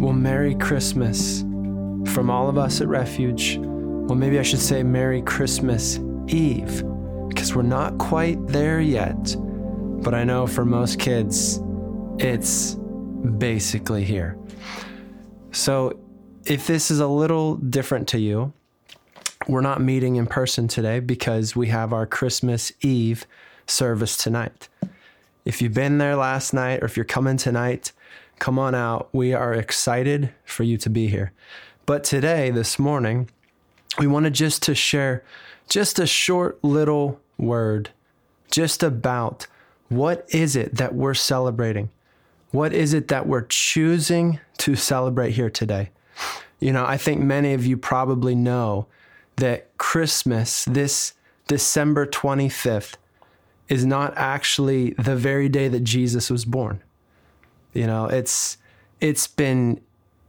Well, Merry Christmas from all of us at Refuge. Well, maybe I should say Merry Christmas Eve, because we're not quite there yet. But I know for most kids, it's basically here. So if this is a little different to you, we're not meeting in person today because we have our Christmas Eve service tonight. If you've been there last night or if you're coming tonight, come on out. We are excited for you to be here. But today, this morning, we wanted just to share just a short little word just about what is it that we're celebrating? What is it that we're choosing to celebrate here today? You know, I think many of you probably know that Christmas, this December 25th, is not actually the very day that Jesus was born. You know, it's it's been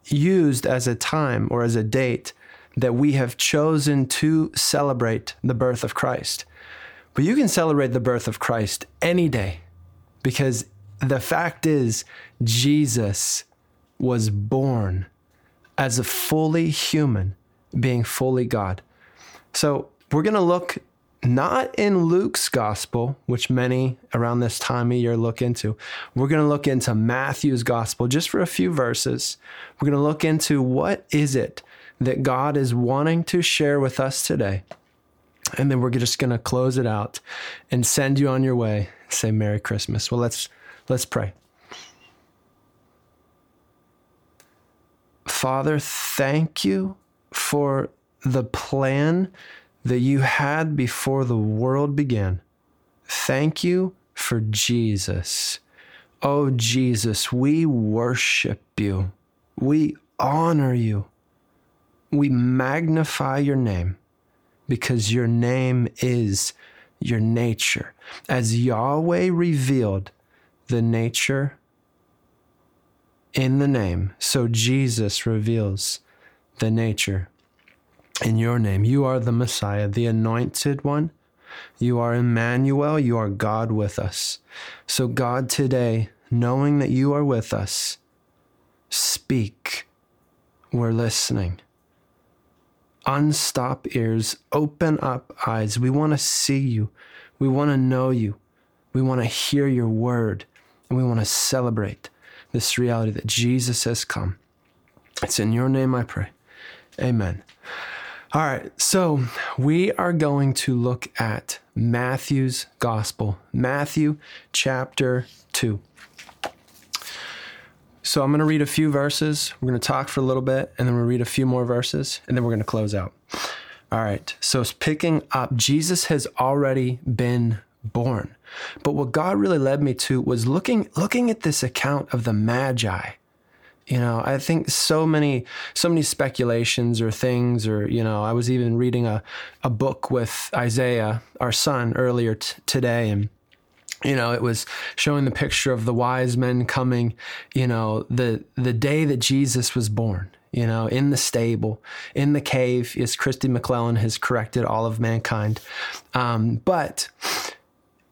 used as a time or as a date that we have chosen to celebrate the birth of Christ. But you can celebrate the birth of Christ any day because the fact is, Jesus was born as a fully human, being fully God. So we're going to look not in Luke's gospel, which many around this time of year look into. We're going to look into Matthew's gospel just for a few verses. We're going to look into what is it that God is wanting to share with us today. And then we're just going to close it out and send you on your way. Say Merry Christmas. Well, let's let's pray. Father, thank you for the plan that you had before the world began. Thank you for Jesus. Oh, Jesus, we worship you. We honor you. We magnify your name because your name is your nature. As Yahweh revealed the nature in the name, so Jesus reveals the nature in your name. You are the Messiah, the anointed one. You are Emmanuel. You are God with us. So, God, today, knowing that you are with us, speak. We're listening. Unstop ears, open up eyes. We want to see you. We want to know you. We want to hear your word. And we want to celebrate this reality that Jesus has come. It's in your name I pray. Amen. All right, so we are going to look at Matthew's gospel, Matthew chapter 2. So I'm going to read a few verses. We're going to talk for a little bit, and then we'll read a few more verses, and then we're going to close out. All right, so it's picking up, Jesus has already been born. But what God really led me to was looking looking at this account of the Magi you know i think so many so many speculations or things or you know i was even reading a, a book with isaiah our son earlier t- today and you know it was showing the picture of the wise men coming you know the the day that jesus was born you know in the stable in the cave as christy mcclellan has corrected all of mankind. Um, but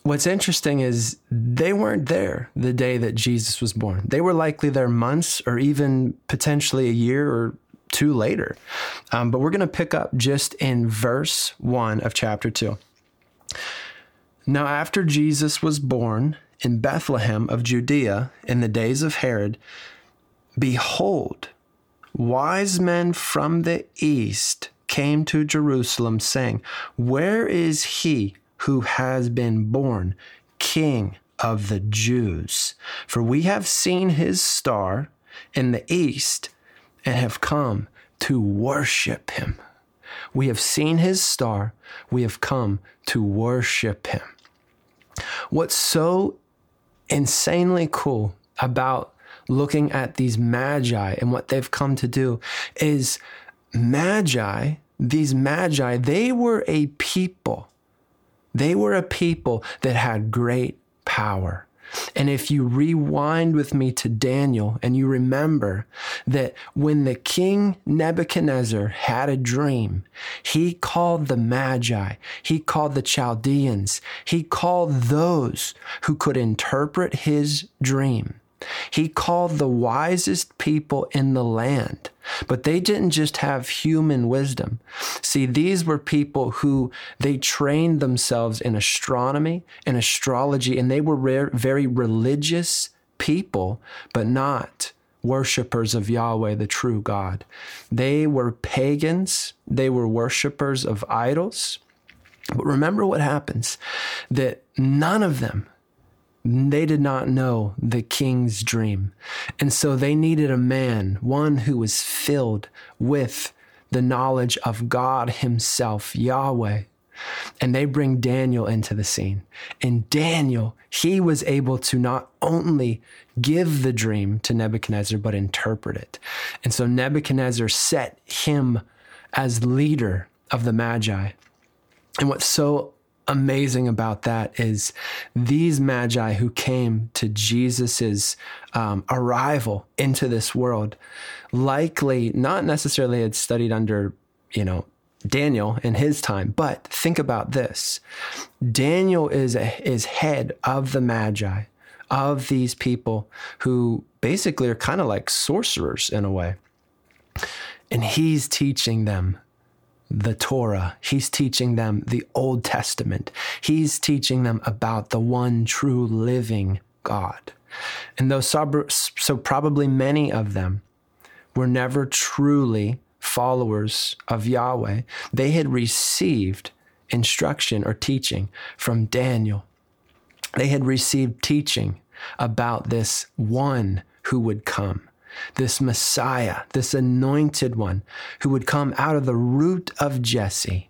what's interesting is they weren't there the day that Jesus was born. They were likely there months or even potentially a year or two later. Um, but we're going to pick up just in verse 1 of chapter 2. Now, after Jesus was born in Bethlehem of Judea in the days of Herod, behold, wise men from the east came to Jerusalem, saying, Where is he who has been born King of the Jews. For we have seen his star in the east and have come to worship him. We have seen his star. We have come to worship him. What's so insanely cool about looking at these magi and what they've come to do is magi, these magi, they were a people they were a people that had great power. And if you rewind with me to Daniel and you remember that when the king Nebuchadnezzar had a dream, he called the Magi, he called the Chaldeans, he called those who could interpret his dream. He called the wisest people in the land, but they didn't just have human wisdom. See, these were people who they trained themselves in astronomy and astrology, and they were very religious people, but not worshippers of Yahweh, the true God. They were pagans, they were worshippers of idols. But remember what happens that none of them they did not know the king's dream. And so they needed a man, one who was filled with the knowledge of God Himself, Yahweh. And they bring Daniel into the scene. And Daniel, he was able to not only give the dream to Nebuchadnezzar, but interpret it. And so Nebuchadnezzar set him as leader of the Magi. And what's so amazing about that is these magi who came to Jesus's um, arrival into this world likely not necessarily had studied under, you know, Daniel in his time, but think about this. Daniel is a, is head of the magi, of these people who basically are kind of like sorcerers in a way. And he's teaching them the Torah. He's teaching them the Old Testament. He's teaching them about the one true living God. And though so probably many of them were never truly followers of Yahweh, they had received instruction or teaching from Daniel. They had received teaching about this one who would come this Messiah, this anointed one who would come out of the root of Jesse.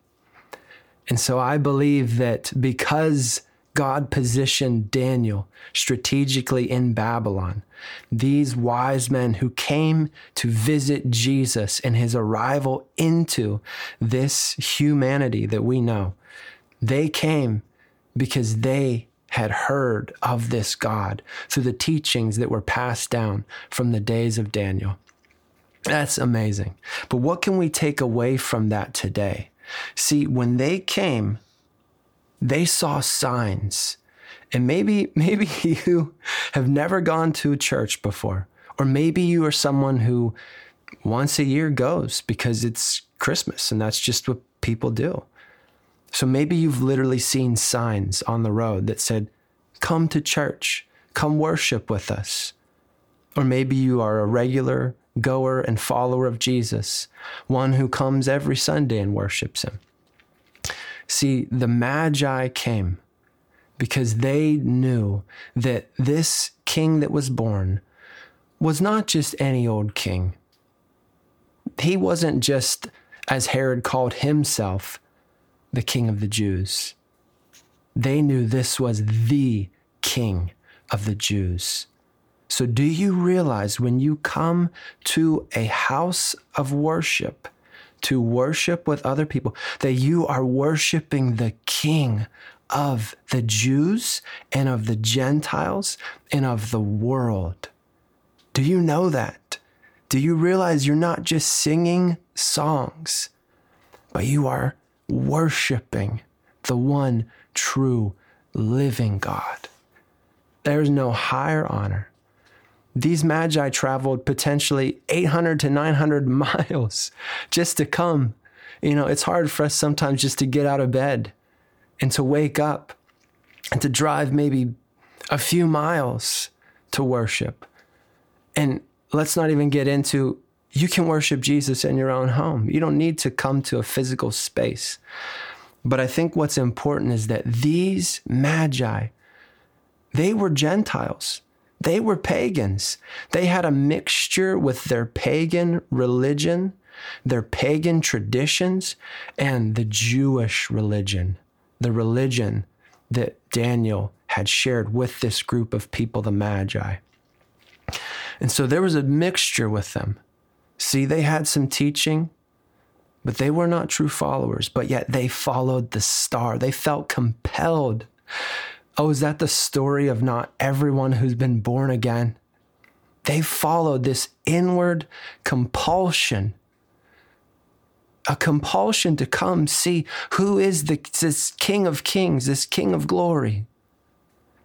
And so I believe that because God positioned Daniel strategically in Babylon, these wise men who came to visit Jesus and his arrival into this humanity that we know, they came because they had heard of this God through the teachings that were passed down from the days of Daniel. That's amazing. But what can we take away from that today? See, when they came, they saw signs. And maybe maybe you have never gone to a church before, or maybe you are someone who once a year goes because it's Christmas and that's just what people do. So maybe you've literally seen signs on the road that said, Come to church, come worship with us. Or maybe you are a regular goer and follower of Jesus, one who comes every Sunday and worships him. See, the Magi came because they knew that this king that was born was not just any old king. He wasn't just, as Herod called himself, the king of the Jews. They knew this was the king of the Jews. So, do you realize when you come to a house of worship to worship with other people that you are worshiping the king of the Jews and of the Gentiles and of the world? Do you know that? Do you realize you're not just singing songs, but you are worshiping the one true living God. There's no higher honor. These magi traveled potentially 800 to 900 miles just to come. You know, it's hard for us sometimes just to get out of bed and to wake up and to drive maybe a few miles to worship. And let's not even get into you can worship Jesus in your own home. You don't need to come to a physical space. But I think what's important is that these magi, they were Gentiles. They were pagans. They had a mixture with their pagan religion, their pagan traditions, and the Jewish religion, the religion that Daniel had shared with this group of people, the Magi. And so there was a mixture with them. See, they had some teaching, but they were not true followers, but yet they followed the star. They felt compelled. Oh, is that the story of not everyone who's been born again? They followed this inward compulsion, a compulsion to come see who is the, this King of Kings, this King of Glory.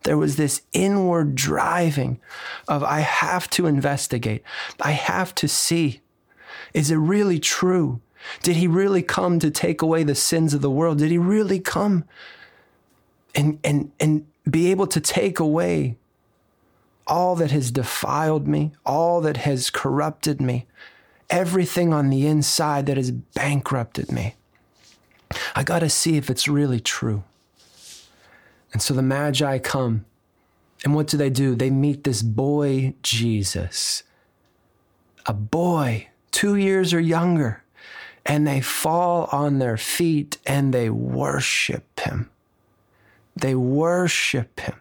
There was this inward driving of, I have to investigate. I have to see. Is it really true? Did he really come to take away the sins of the world? Did he really come and, and, and be able to take away all that has defiled me, all that has corrupted me, everything on the inside that has bankrupted me? I got to see if it's really true. And so the Magi come. And what do they do? They meet this boy, Jesus, a boy, two years or younger and they fall on their feet and they worship him. They worship him.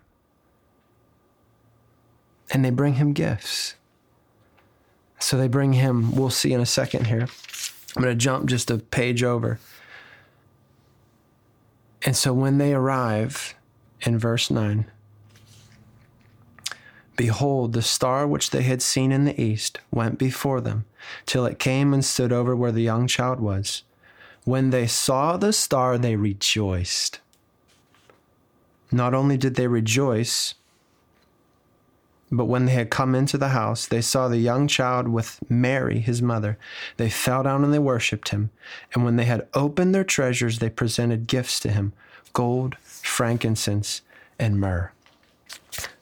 And they bring him gifts. So they bring him, we'll see in a second here. I'm going to jump just a page over. And so when they arrive in verse 9, Behold, the star which they had seen in the east went before them, till it came and stood over where the young child was. When they saw the star, they rejoiced. Not only did they rejoice, but when they had come into the house, they saw the young child with Mary, his mother. They fell down and they worshipped him. And when they had opened their treasures, they presented gifts to him gold, frankincense, and myrrh.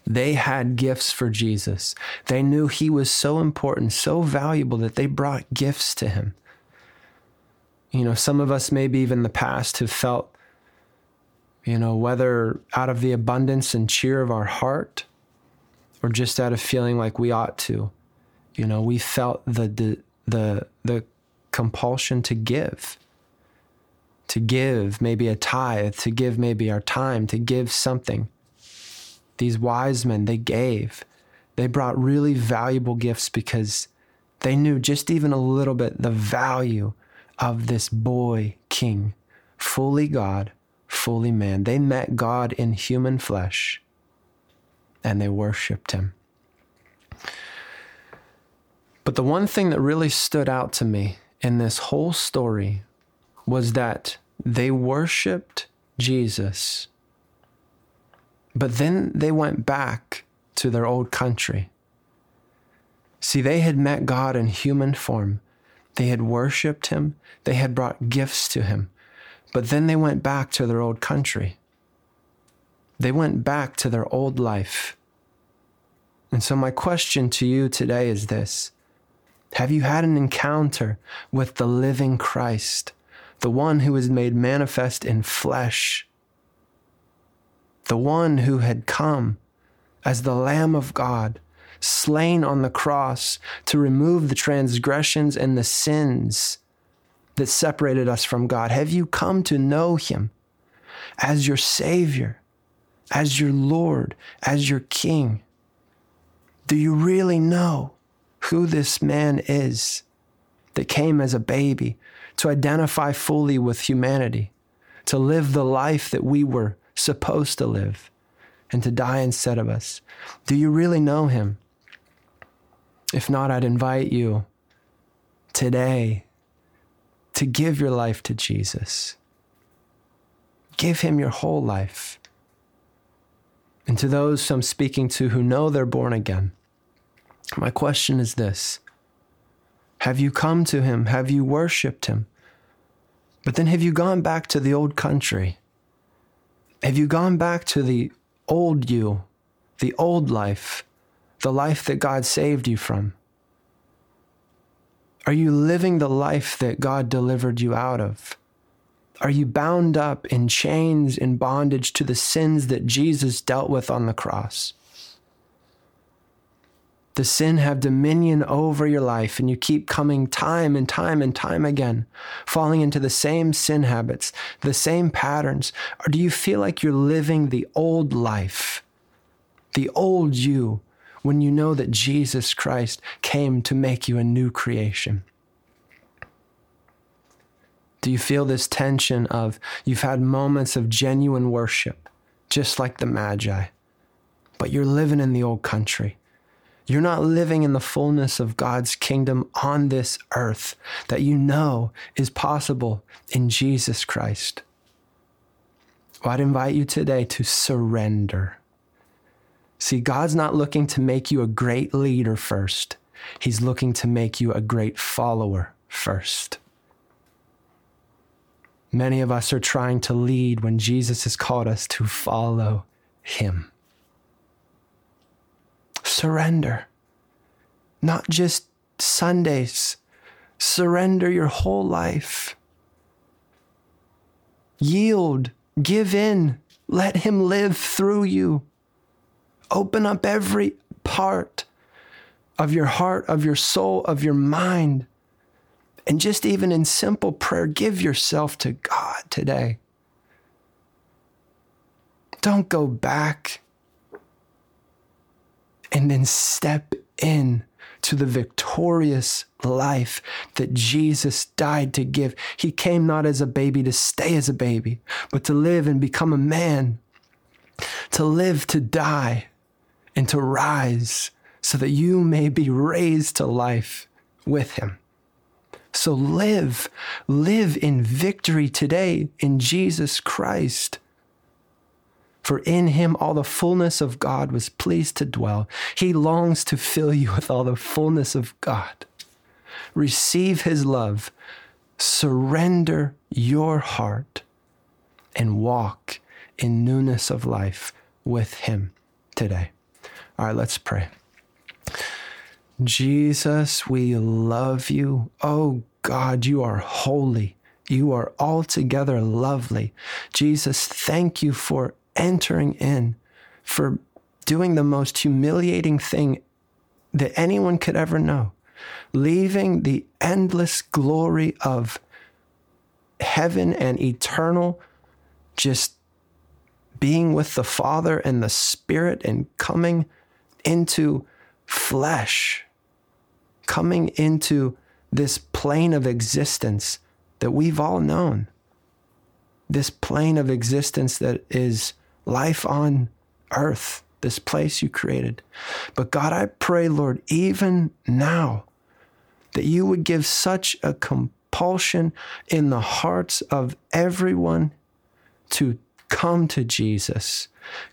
They had gifts for Jesus. They knew he was so important, so valuable that they brought gifts to him. You know, some of us, maybe even in the past, have felt, you know, whether out of the abundance and cheer of our heart or just out of feeling like we ought to, you know, we felt the, the, the, the compulsion to give to give maybe a tithe, to give maybe our time, to give something these wise men, they gave. They brought really valuable gifts because they knew just even a little bit the value of this boy king, fully God, fully man. They met God in human flesh and they worshiped him. But the one thing that really stood out to me in this whole story was that they worshiped Jesus but then they went back to their old country. See, they had met God in human form. They had worshiped him. They had brought gifts to him. But then they went back to their old country. They went back to their old life. And so, my question to you today is this Have you had an encounter with the living Christ, the one who is made manifest in flesh? The one who had come as the Lamb of God, slain on the cross to remove the transgressions and the sins that separated us from God? Have you come to know him as your Savior, as your Lord, as your King? Do you really know who this man is that came as a baby to identify fully with humanity, to live the life that we were supposed to live and to die instead of us? Do you really know him? If not, I'd invite you today to give your life to Jesus. Give him your whole life. And to those I'm speaking to who know they're born again, my question is this Have you come to him? Have you worshiped him? But then have you gone back to the old country? Have you gone back to the old you, the old life, the life that God saved you from? Are you living the life that God delivered you out of? Are you bound up in chains in bondage to the sins that Jesus dealt with on the cross? Does sin have dominion over your life and you keep coming time and time and time again, falling into the same sin habits, the same patterns? Or do you feel like you're living the old life, the old you, when you know that Jesus Christ came to make you a new creation? Do you feel this tension of you've had moments of genuine worship, just like the Magi, but you're living in the old country? You're not living in the fullness of God's kingdom on this earth that you know is possible in Jesus Christ. Well, I'd invite you today to surrender, See, God's not looking to make you a great leader first, He's looking to make you a great follower first. Many of us are trying to lead when Jesus has called us to follow Him. Surrender, not just Sundays, surrender your whole life. Yield, give in, let Him live through you. Open up every part of your heart, of your soul, of your mind. And just even in simple prayer, give yourself to God today. Don't go back and then step in to the victorious life that Jesus died to give. He came not as a baby to stay as a baby, but to live and become a man, to live to die and to rise so that you may be raised to life with him. So live, live in victory today in Jesus Christ. For in him all the fullness of God was pleased to dwell. He longs to fill you with all the fullness of God. Receive his love, surrender your heart, and walk in newness of life with him today. All right, let's pray. Jesus, we love you. Oh God, you are holy. You are altogether lovely. Jesus, thank you for entering in, for doing the most humiliating thing that anyone could ever know, leaving the endless glory of heaven and eternal, just being with the Father and the Spirit and coming into flesh, coming into this plane of existence that we've all known. This plane of existence that is life on earth, this place you created. But God, I pray, Lord, even now, that you would give such a compulsion in the hearts of everyone to come to Jesus,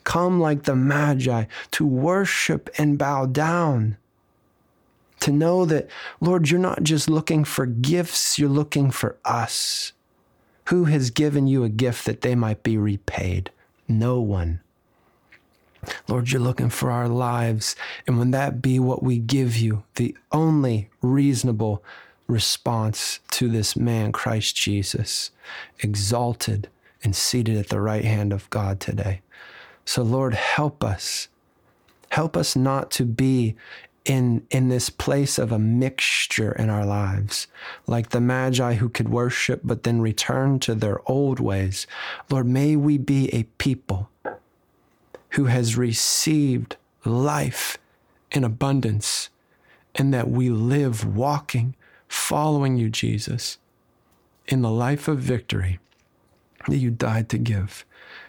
come like the Magi, to worship and bow down. To know that, Lord, you're not just looking for gifts, you're looking for us. Who has given you a gift that they might be repaid? No one. Lord, you're looking for our lives. And when that be what we give you, the only reasonable response to this man, Christ Jesus, exalted and seated at the right hand of God today. So, Lord, help us. Help us not to be in, in this place of a mixture in our lives, like the Magi who could worship but then return to their old ways. Lord, may we be a people who has received life in abundance and that we live walking, following you, Jesus, in the life of victory that you died to give.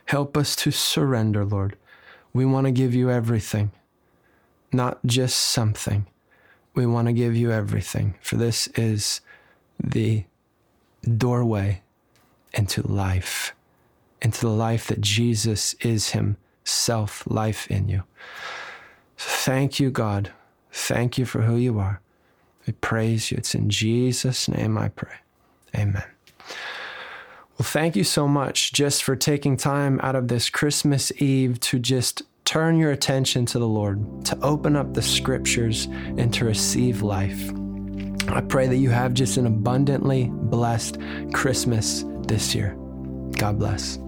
Help us to surrender, Lord. We want to give you everything not just something. We want to give you everything, for this is the doorway into life, into the life that Jesus is Himself, life in you. Thank you, God. Thank you for who you are. We praise you. It's in Jesus' name I pray. Amen. Well, thank you so much just for taking time out of this Christmas Eve to just turn your attention to the Lord, to open up the scriptures, and to receive life. I pray that you have just an abundantly blessed Christmas this year. God bless.